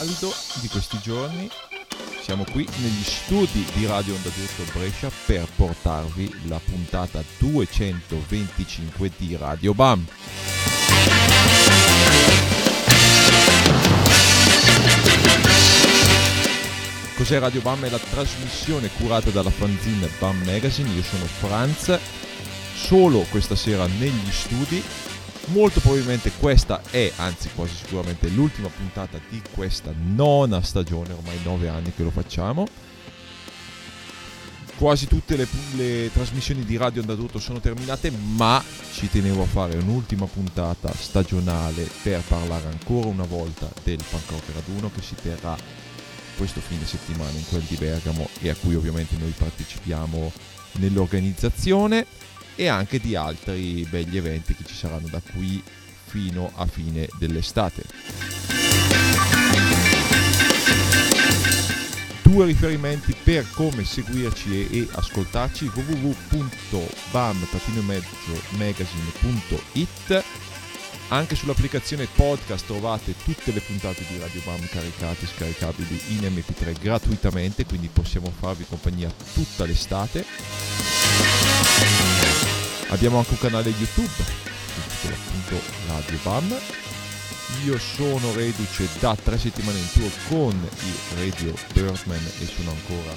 caldo di questi giorni siamo qui negli studi di Radio Onda d'Urto Brescia per portarvi la puntata 225 di Radio BAM. Cos'è Radio BAM? È la trasmissione curata dalla fanzine BAM Magazine, io sono Franz, solo questa sera negli studi molto probabilmente questa è, anzi quasi sicuramente l'ultima puntata di questa nona stagione, ormai nove anni che lo facciamo. Quasi tutte le, le trasmissioni di Radio Andaduto sono terminate, ma ci tenevo a fare un'ultima puntata stagionale per parlare ancora una volta del Pancroc Raduno che si terrà questo fine settimana in quel di Bergamo e a cui ovviamente noi partecipiamo nell'organizzazione e anche di altri begli eventi che ci saranno da qui fino a fine dell'estate. Due riferimenti per come seguirci e, e ascoltarci www.bam-magazine.it anche sull'applicazione podcast trovate tutte le puntate di Radio Bam caricate e scaricabili in MP3 gratuitamente, quindi possiamo farvi compagnia tutta l'estate. Abbiamo anche un canale YouTube, appunto Radio Bam. Io sono reduce da tre settimane in tour con il Radio Birdman e sono ancora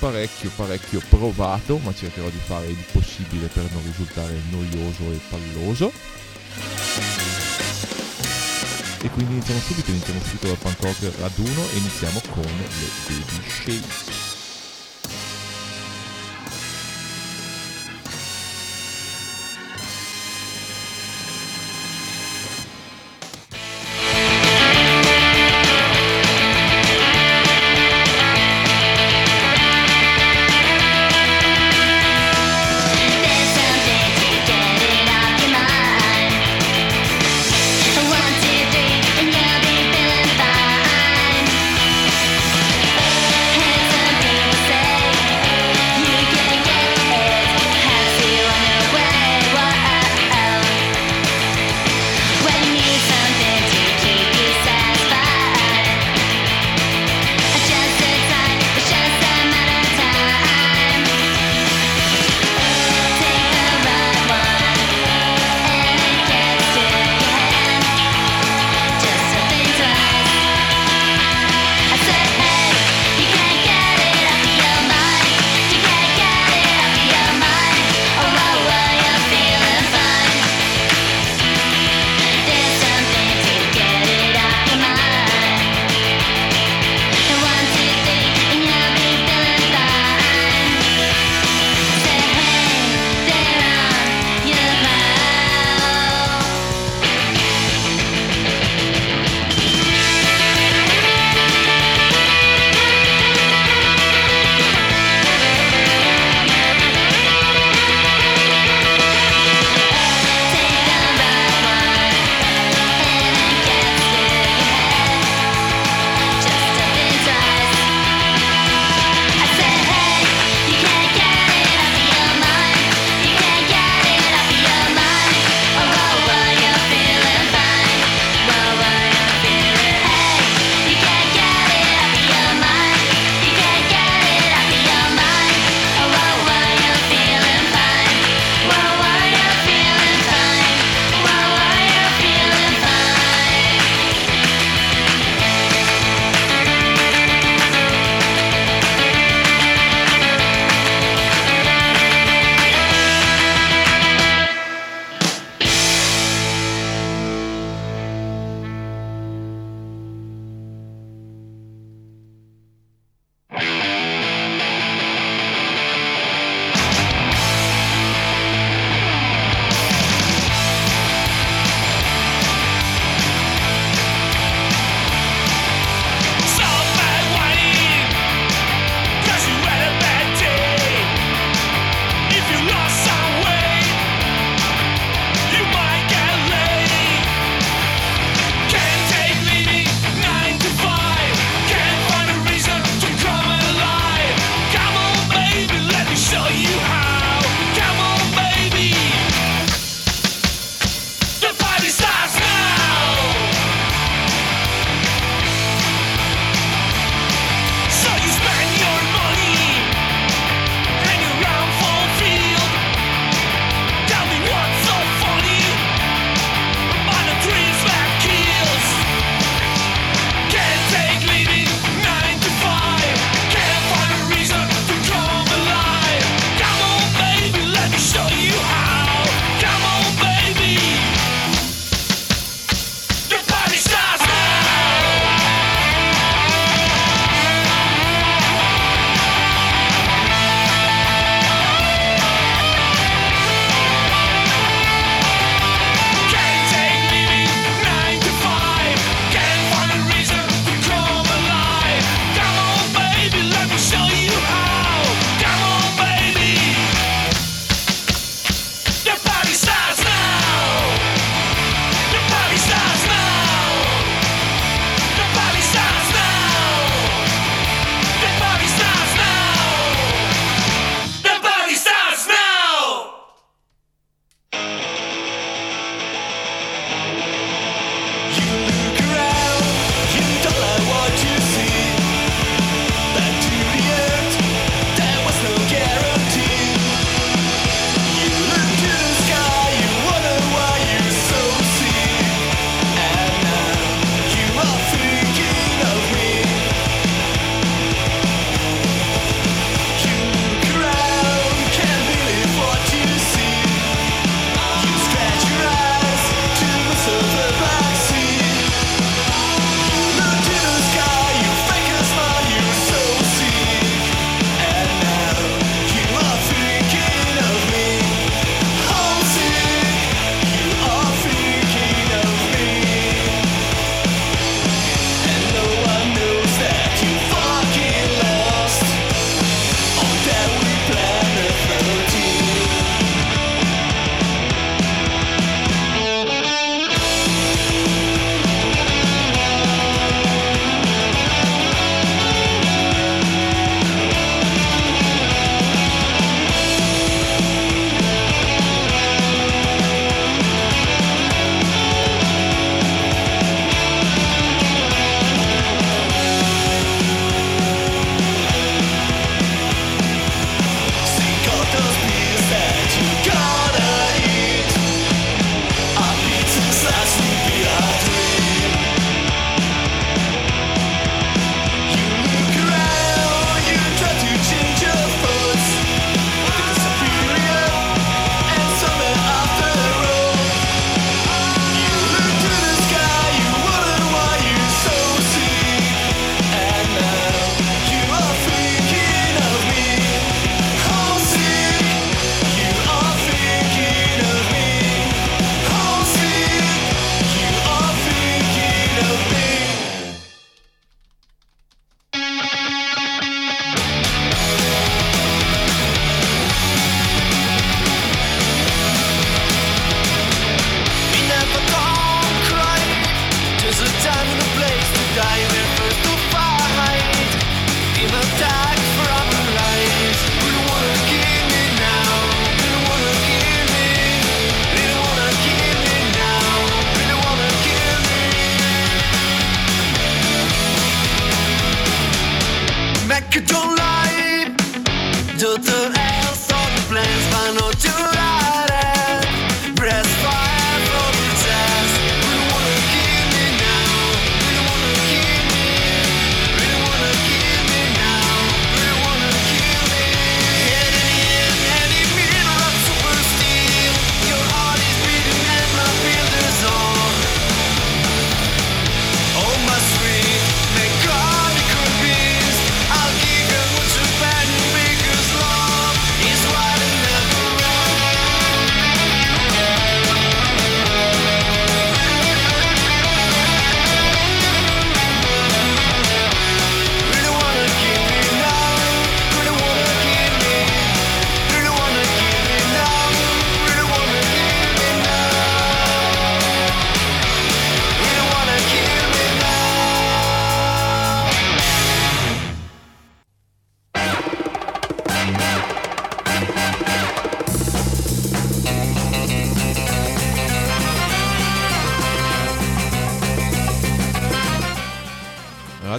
parecchio parecchio provato, ma cercherò di fare il possibile per non risultare noioso e palloso. E quindi iniziamo subito, iniziamo subito dal Bangkok raduno e iniziamo con le Baby Shakes.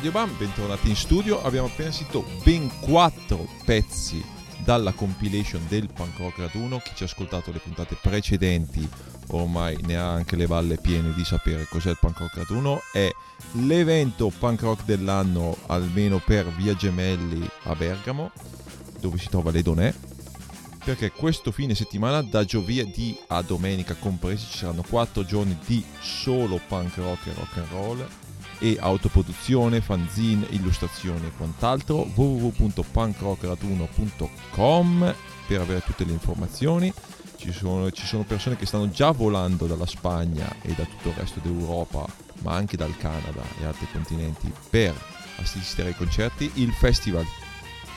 Radio Bam, bentornati in studio. Abbiamo appena sentito ben quattro pezzi dalla compilation del Punk Rock Raduno. Chi ci ha ascoltato le puntate precedenti ormai ne ha anche le valle piene di sapere cos'è il Punk Rock Raduno. È l'evento punk rock dell'anno, almeno per Via Gemelli a Bergamo, dove si trova l'Edonè. Perché questo fine settimana, da giovedì a domenica compresi, ci saranno quattro giorni di solo punk rock e rock and roll e autoproduzione, fanzine, illustrazione e quant'altro www.punkrockraduno.com per avere tutte le informazioni. Ci sono, ci sono, persone che stanno già volando dalla Spagna e da tutto il resto d'Europa ma anche dal Canada e altri continenti per assistere ai concerti. Il festival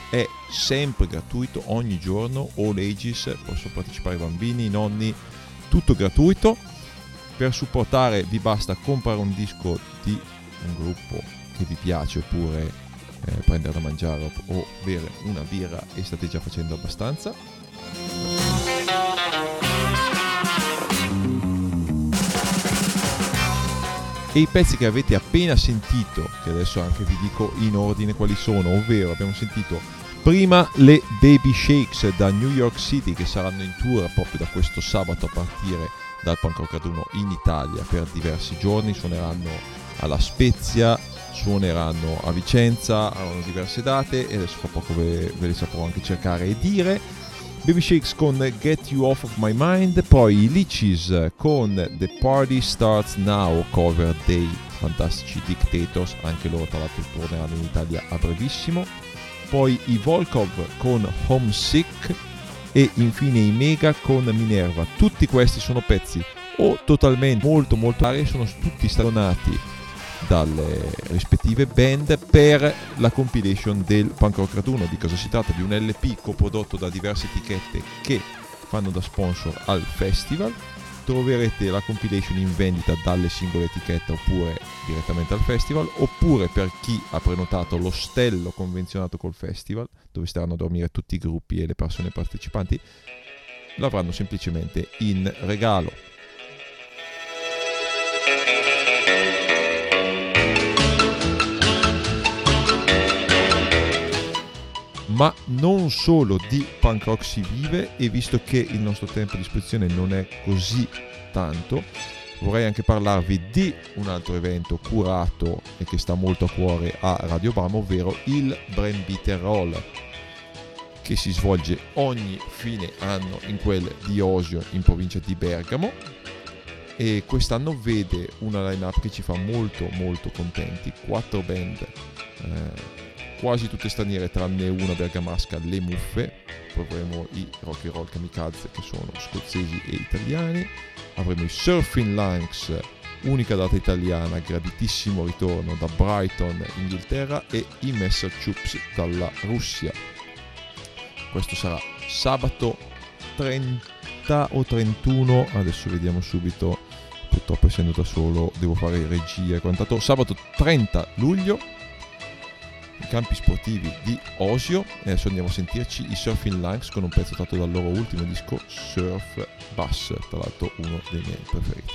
è sempre gratuito ogni giorno all ages possono partecipare i bambini, i nonni tutto gratuito. Per supportare vi basta comprare un disco di un gruppo che vi piace oppure eh, prendere da mangiare o bere una birra e state già facendo abbastanza. E i pezzi che avete appena sentito, che adesso anche vi dico in ordine quali sono, ovvero abbiamo sentito prima le Baby Shakes da New York City che saranno in tour proprio da questo sabato a partire dal 1 in Italia per diversi giorni, suoneranno alla Spezia, suoneranno a Vicenza, hanno diverse date e adesso fra poco ve, ve le saprò anche cercare e dire. Baby Shakes con Get You Off of My Mind, poi Lichis con The Party Starts Now cover dei fantastici Dictators, anche loro tra l'altro torneranno in Italia a brevissimo, poi i Volkov con Homesick e infine i Mega con Minerva. Tutti questi sono pezzi o totalmente molto molto rari, sono tutti stagionati dalle rispettive band per la compilation del Punk Rock Raduno. Di cosa si tratta? Di un LP coprodotto da diverse etichette che fanno da sponsor al festival. Troverete la compilation in vendita dalle singole etichette oppure direttamente al festival, oppure per chi ha prenotato l'ostello convenzionato col festival, dove staranno a dormire tutti i gruppi e le persone partecipanti, l'avranno semplicemente in regalo. Ma non solo di punk rock si vive e visto che il nostro tempo a disposizione non è così tanto, vorrei anche parlarvi di un altro evento curato e che sta molto a cuore a Radio Bama, ovvero il Brand Beater Roll che si svolge ogni fine anno in quel di Osio in provincia di Bergamo. E quest'anno vede una line-up che ci fa molto molto contenti, quattro band eh, quasi tutte straniere tranne una bergamasca, le muffe, poi avremo i rock and roll kamikaze che sono scozzesi e italiani, avremo i Surfing Lanks, unica data italiana, graditissimo ritorno da Brighton, Inghilterra e i Massachusetts dalla Russia. Questo sarà sabato 30 o 31, adesso vediamo subito, purtroppo essendo da solo devo fare regia e quant'altro, sabato 30 luglio campi sportivi di Osio e adesso andiamo a sentirci i Surfing Lungs con un pezzo tratto dal loro ultimo disco Surf Bass, tra l'altro uno dei miei preferiti.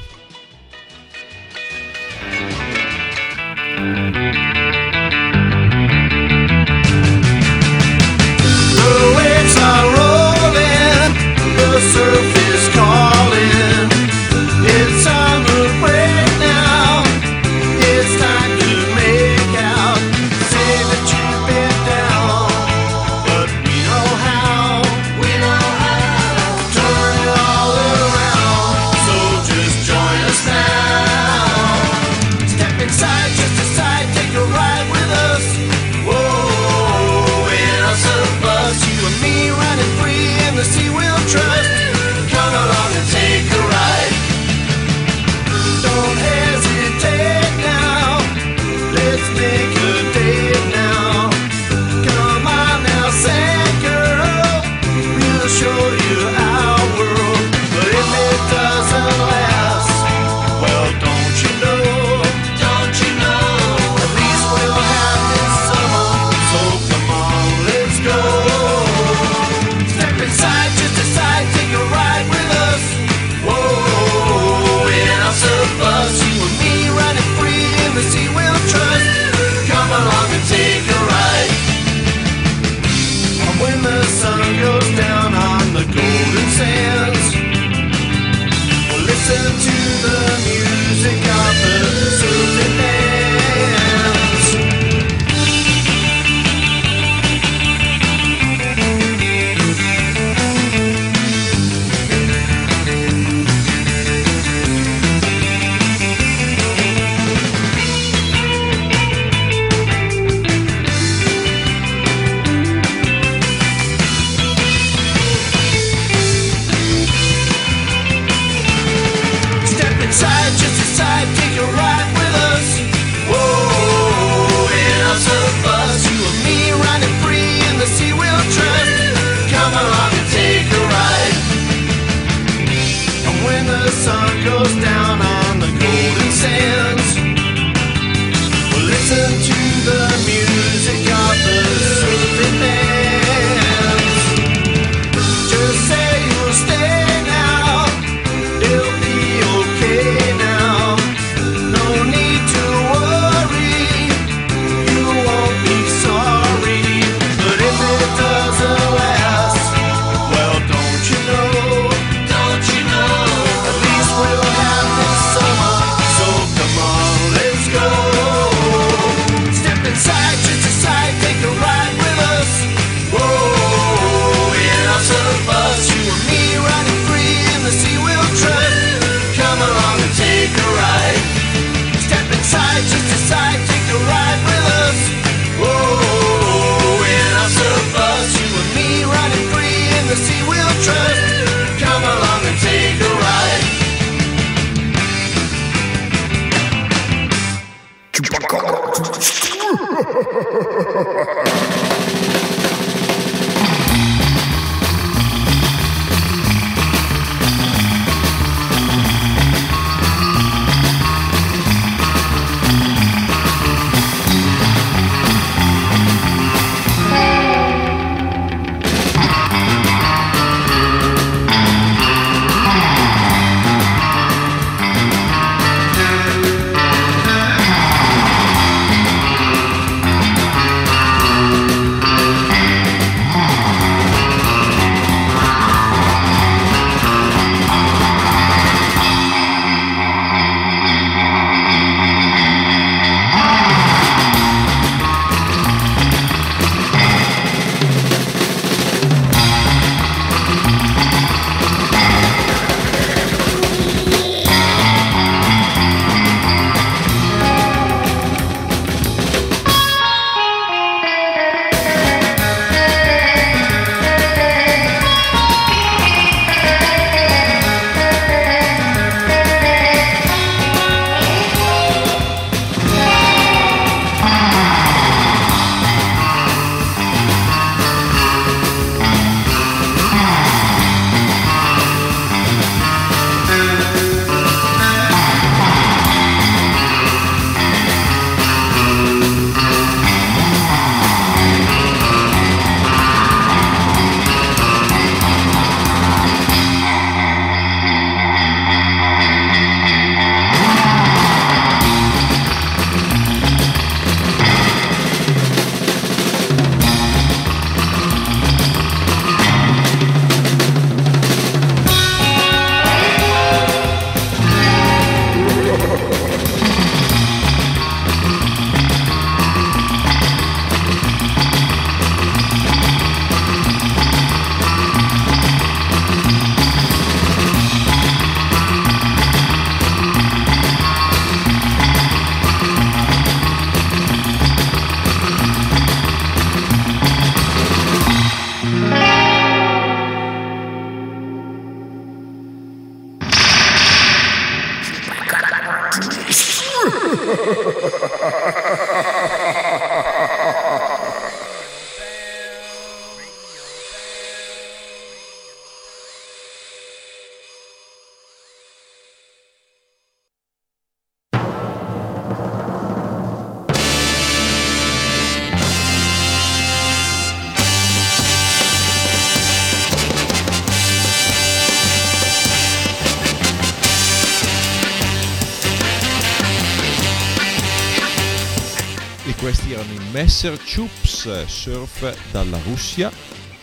Messer Chups Surf dalla Russia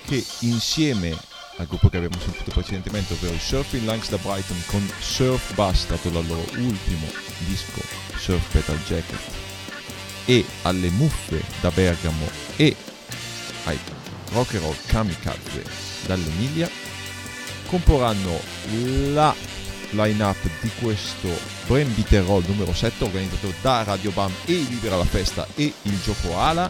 che insieme al gruppo che abbiamo sentito precedentemente, ovvero Surfing Lungs da Brighton con Surf Bus, dato dal loro ultimo disco Surf Petal Jacket, e alle Muffe da Bergamo e ai Rock and Roll Kamikaze dall'Emilia, comporranno la line-up di questo Roll numero 7 organizzato da Radio Bam e Libera la Festa e il Gioco Ala.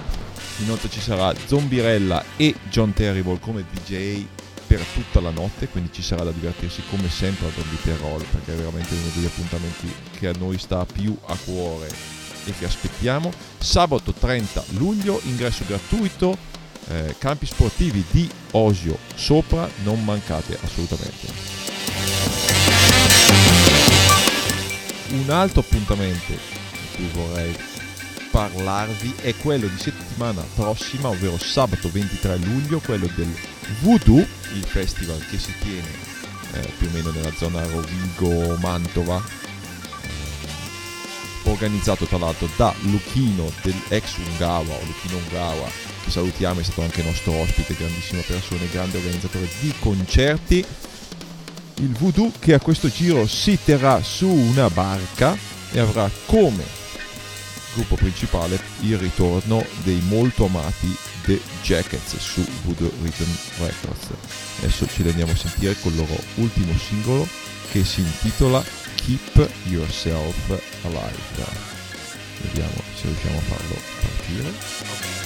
Inoltre ci sarà Zombirella e John Terrible come DJ per tutta la notte, quindi ci sarà da divertirsi come sempre Beater Roll perché è veramente uno degli appuntamenti che a noi sta più a cuore e che aspettiamo. Sabato 30 luglio, ingresso gratuito, eh, campi sportivi di Osio sopra, non mancate assolutamente. Un altro appuntamento di cui vorrei parlarvi è quello di settimana prossima, ovvero sabato 23 luglio, quello del Voodoo, il festival che si tiene eh, più o meno nella zona Rovigo-Mantova, eh, organizzato tra l'altro da Luchino dell'ex Ungawa, o Luchino Ungawa, che salutiamo, è stato anche nostro ospite, grandissima persona, grande organizzatore di concerti il voodoo che a questo giro si terrà su una barca e avrà come gruppo principale il ritorno dei molto amati The Jackets su Voodoo Rhythm Records. Adesso ci andiamo a sentire con il loro ultimo singolo che si intitola Keep Yourself Alive. Vediamo se riusciamo a farlo partire.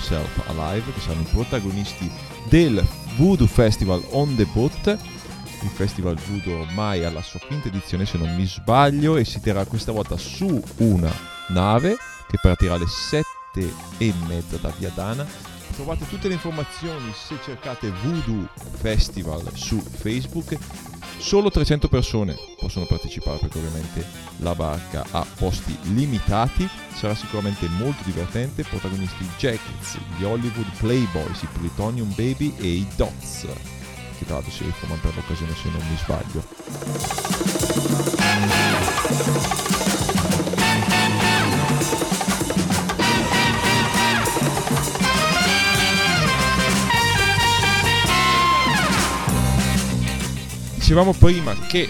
Yourself Alive che saranno i protagonisti del Voodoo Festival on the Boat il festival Voodoo ormai alla sua quinta edizione se non mi sbaglio e si terrà questa volta su una nave che partirà alle 7 e mezza da Via Dana. Trovate tutte le informazioni se cercate Voodoo Festival su Facebook solo 300 persone possono partecipare perché ovviamente la barca ha posti limitati. Sarà sicuramente molto divertente. Protagonisti Jackets, gli Hollywood Playboys, i Plutonium Baby e i Dots che tra l'altro si riformano per l'occasione se non mi sbaglio Dicevamo prima che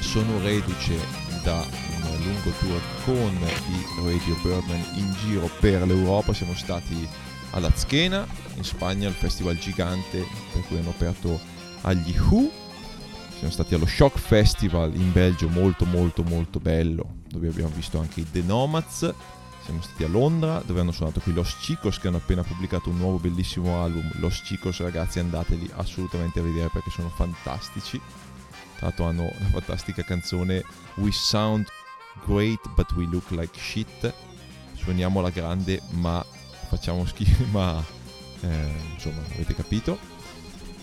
sono reduce da un lungo tour con i Radio Birdman in giro per l'Europa, siamo stati alla Zchena, in Spagna, al festival gigante per cui hanno aperto agli Who, siamo stati allo Shock Festival in Belgio, molto molto molto bello, dove abbiamo visto anche i The Nomads, siamo stati a Londra dove hanno suonato qui Los Chicos che hanno appena pubblicato un nuovo bellissimo album. Los Chicos ragazzi andateli assolutamente a vedere perché sono fantastici. Tra l'altro hanno la fantastica canzone We Sound Great but We Look Like Shit. Suoniamo la grande ma facciamo schifo, ma eh, insomma avete capito.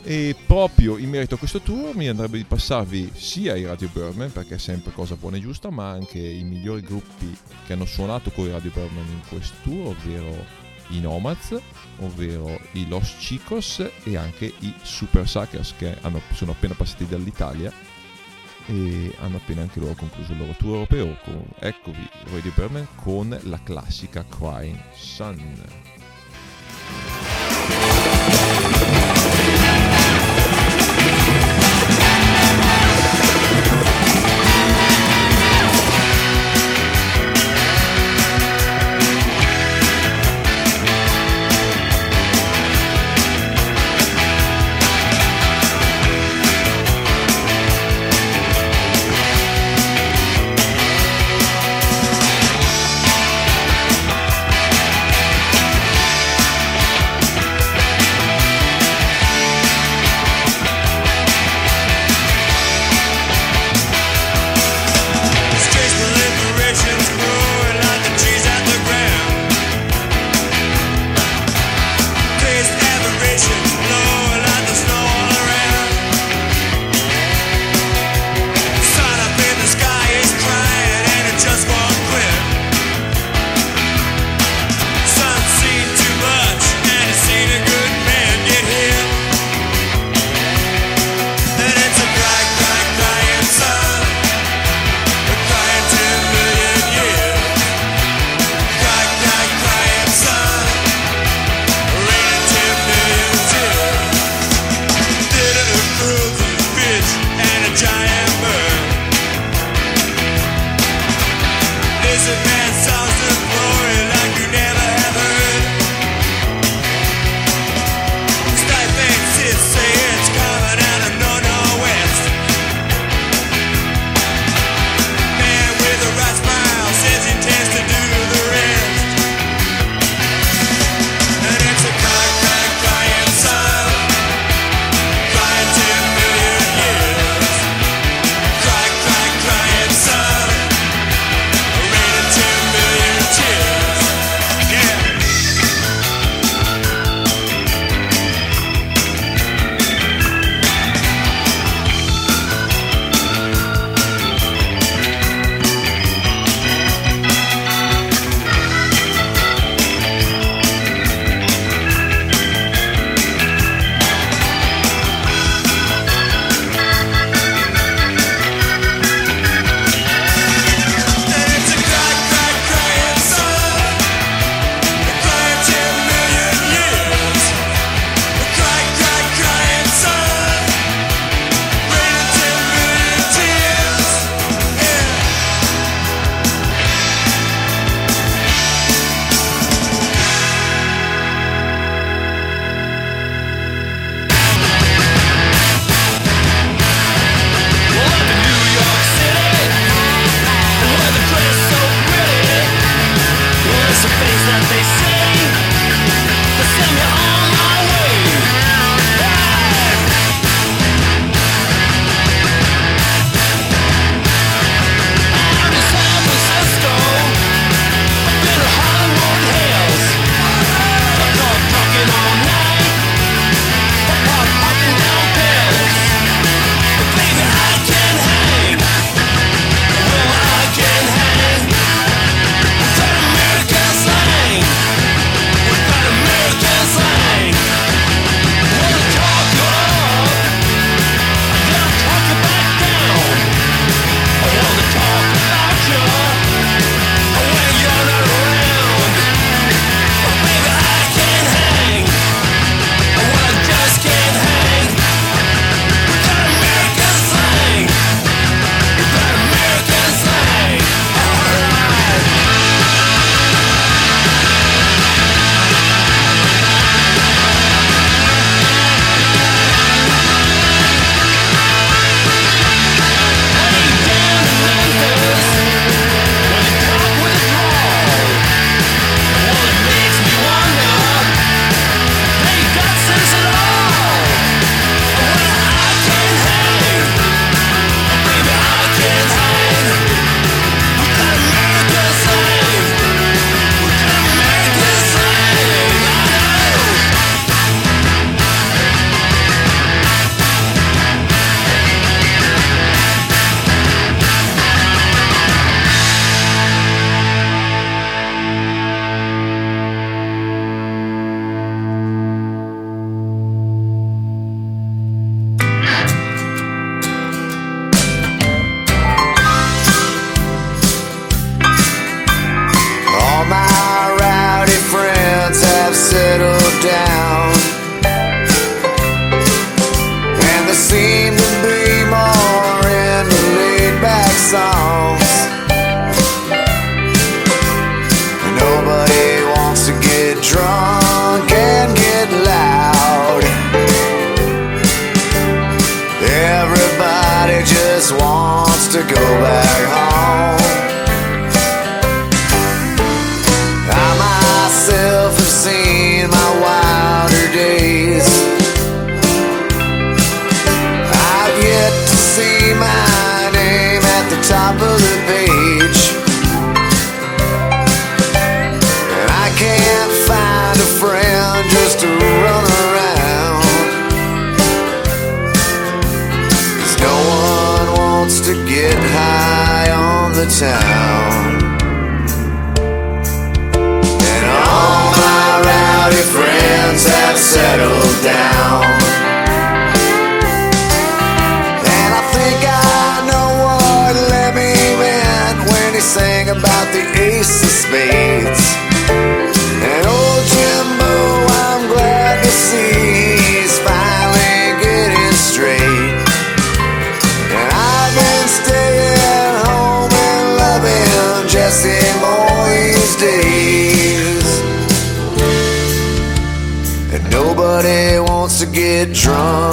E proprio in merito a questo tour mi andrebbe di passarvi sia i Radio Birdman, perché è sempre cosa buona e giusta, ma anche i migliori gruppi che hanno suonato con i Radio Birdman in questo tour, ovvero i Nomads, ovvero i Los Chicos e anche i Super Suckers che hanno, sono appena passati dall'Italia e hanno appena anche loro concluso il loro tour europeo. Eccovi Radio Birdman con la classica Crying Sun.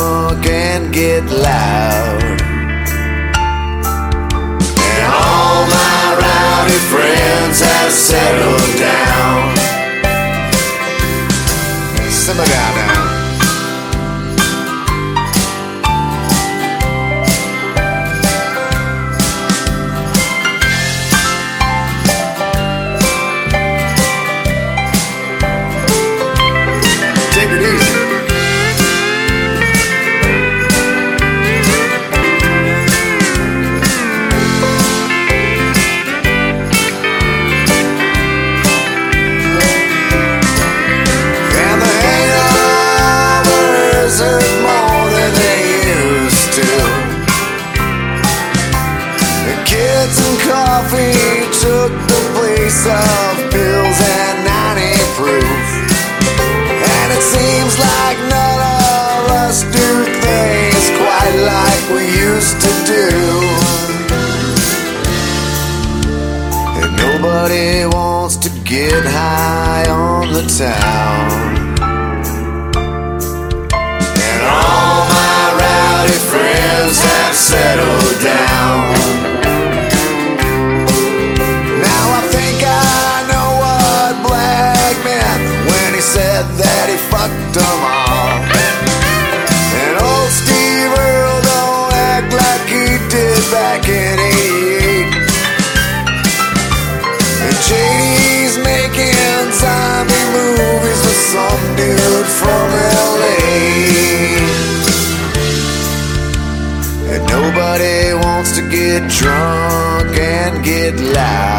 drunk and get loud. And all my rowdy friends have settled down. Simmer down now. Everybody wants to get high on the town. And all my rowdy friends have settled down. Now I think I know what Black meant when he said that he fucked them get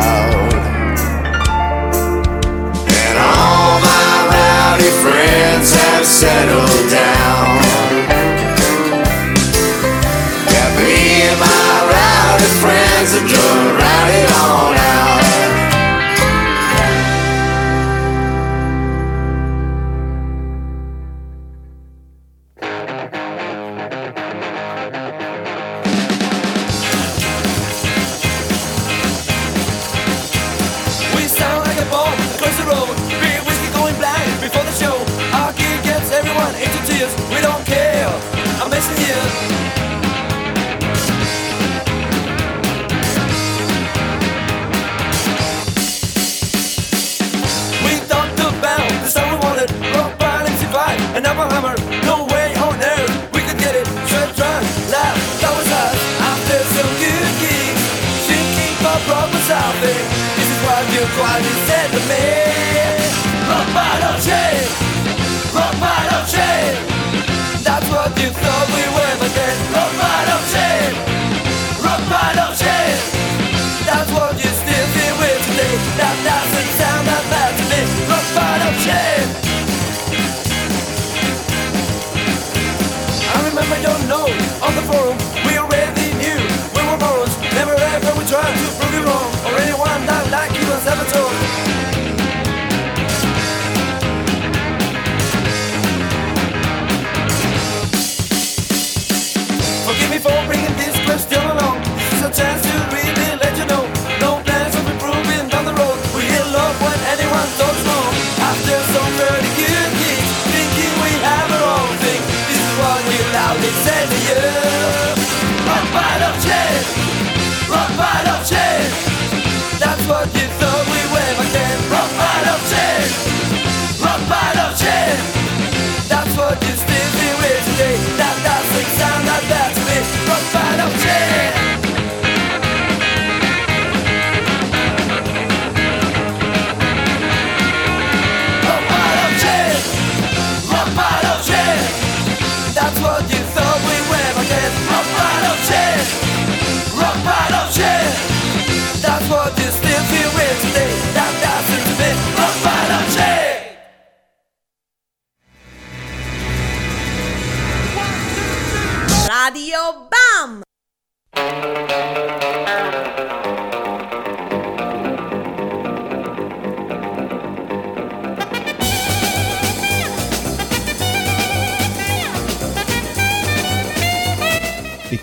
day That doesn't sound like to me. But find out, yeah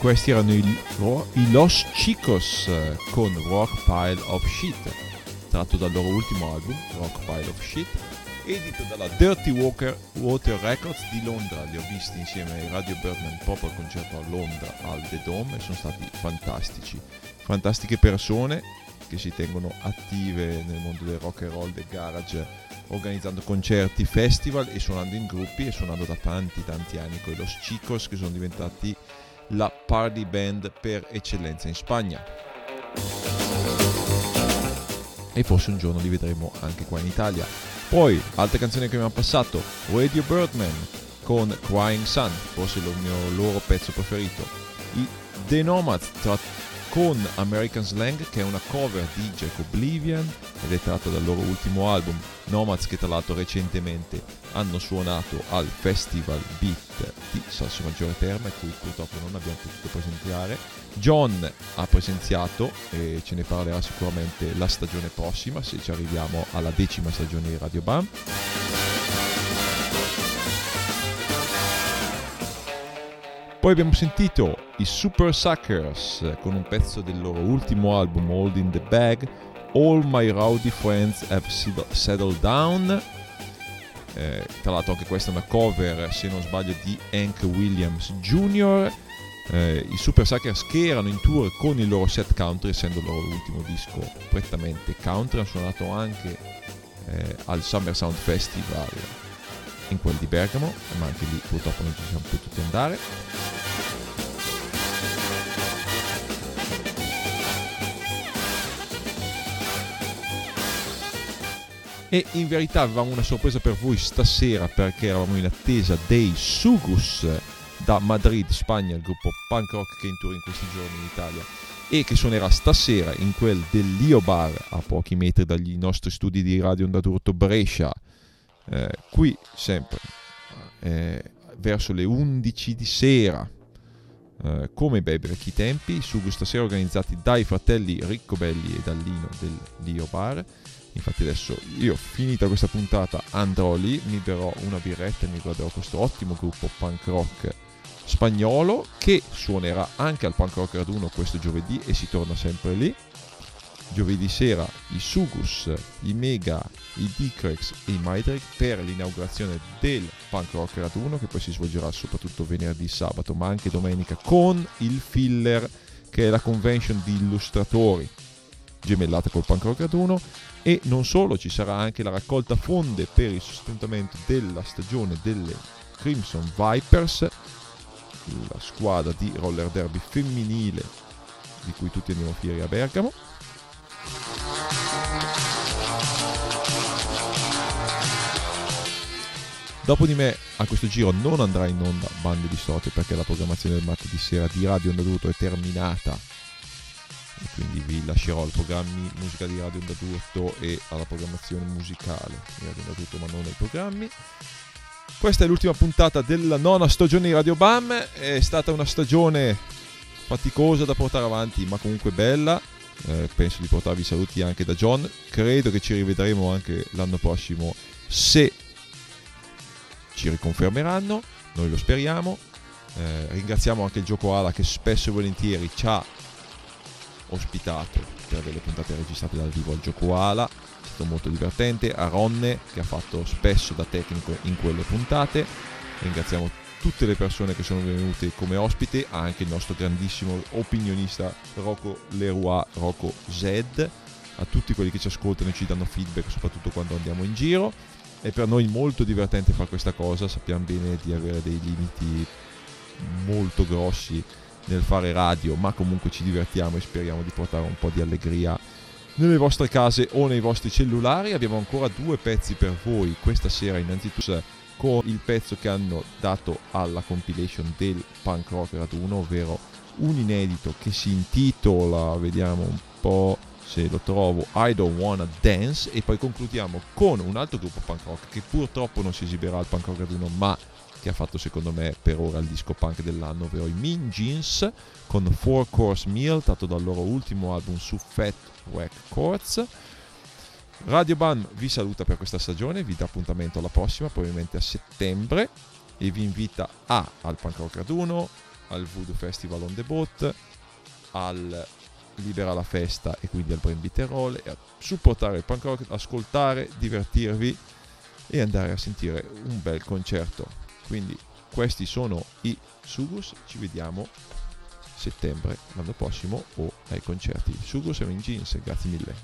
questi erano i, i Los Chicos con Rock Pile of Shit, tratto dal loro ultimo album, Rock Pile of Shit, edito dalla Dirty Walker Water Records di Londra. Li ho visti insieme ai Radio Birdman proprio al concerto a Londra al The Dome e sono stati fantastici. Fantastiche persone che si tengono attive nel mondo del rock and roll, del garage, organizzando concerti, festival e suonando in gruppi e suonando da tanti tanti anni con i Los Chicos che sono diventati la party band per eccellenza in Spagna. E forse un giorno li vedremo anche qua in Italia. Poi, altre canzoni che abbiamo passato, Radio Birdman con Crying Sun, forse il mio loro pezzo preferito. I The Nomads tra- con American Slang, che è una cover di Jack Oblivion ed è tratta dal loro ultimo album, Nomads, che tra l'altro recentemente hanno suonato al Festival Beat di Salso Maggiore Terme, cui purtroppo non abbiamo potuto presenziare. John ha presenziato e ce ne parlerà sicuramente la stagione prossima, se ci arriviamo alla decima stagione di Radio Bam. Poi abbiamo sentito i Super Suckers con un pezzo del loro ultimo album, Hold in the Bag, All My Rowdy Friends Have Settled Down. Eh, tra l'altro anche questa è una cover, se non sbaglio, di Hank Williams Jr. Eh, I Super Suckers che erano in tour con il loro set country, essendo il loro ultimo disco prettamente country, hanno suonato anche eh, al Summer Sound Festival in quel di Bergamo, ma anche lì purtroppo non ci siamo potuti andare. E in verità avevamo una sorpresa per voi stasera perché eravamo in attesa dei Sugus da Madrid, Spagna, il gruppo punk rock che è in tour in questi giorni in Italia e che suonerà stasera in quel dell'Io Bar a pochi metri dagli nostri studi di Radio Onda d'Urto Brescia. Eh, qui sempre eh, verso le 11 di sera. Eh, come bei vecchi tempi, su stasera organizzati dai fratelli Riccobelli e Dallino dell'Io Bar. Infatti adesso io finita questa puntata andrò lì, mi berrò una birretta e mi guarderò questo ottimo gruppo punk rock spagnolo che suonerà anche al punk rock raduno questo giovedì e si torna sempre lì. Giovedì sera i Sugus, i Mega, i Dicrex e i Maidrek per l'inaugurazione del punk rock raduno che poi si svolgerà soprattutto venerdì, sabato ma anche domenica con il Filler che è la convention di illustratori gemellata col punk rock raduno e non solo, ci sarà anche la raccolta fonde per il sostentamento della stagione delle Crimson Vipers, la squadra di roller derby femminile di cui tutti andiamo fieri a Bergamo. Dopo di me a questo giro non andrà in onda Bande di Stote perché la programmazione del martedì sera di Radio Onda D'Urto è terminata. E quindi vi lascerò al programmi musica di Radio Onda D'Urto e alla programmazione musicale di Radio Onda D'Urto ma non ai programmi. Questa è l'ultima puntata della nona stagione di Radio Bam, è stata una stagione faticosa da portare avanti ma comunque bella, eh, penso di portarvi saluti anche da John, credo che ci rivedremo anche l'anno prossimo se ci riconfermeranno, noi lo speriamo. Eh, ringraziamo anche il Gioco Ala che spesso e volentieri ci ha ospitato per delle puntate registrate dal vivo al Gioco Ala, è stato molto divertente, a Ronne che ha fatto spesso da tecnico in quelle puntate. Ringraziamo tutte le persone che sono venute come ospite, anche il nostro grandissimo opinionista Rocco Leroy, Rocco Zed, a tutti quelli che ci ascoltano e ci danno feedback, soprattutto quando andiamo in giro è per noi molto divertente fare questa cosa, sappiamo bene di avere dei limiti molto grossi nel fare radio, ma comunque ci divertiamo e speriamo di portare un po' di allegria nelle vostre case o nei vostri cellulari. Abbiamo ancora due pezzi per voi questa sera, innanzitutto con il pezzo che hanno dato alla compilation del punk rock raduno, ovvero un inedito che si intitola, vediamo un po' se lo trovo, I Don't Wanna Dance e poi concludiamo con un altro gruppo punk rock che purtroppo non si esibirà al punk rock raduno ma che ha fatto secondo me per ora il disco punk dell'anno, ovvero i Mean Jeans con Four Course Meal, tratto dal loro ultimo album su Fat Records. Radio Ban vi saluta per questa stagione, vi dà appuntamento alla prossima, probabilmente a settembre, e vi invita a, al Punk Rock Raduno, al Voodoo Festival on the Boat, al Libera la Festa e quindi al Brain Beat Roll, e a supportare il punk rock, ascoltare, divertirvi e andare a sentire un bel concerto. Quindi questi sono i Sugus, ci vediamo settembre l'anno prossimo o ai concerti. Sugus e jeans, grazie mille.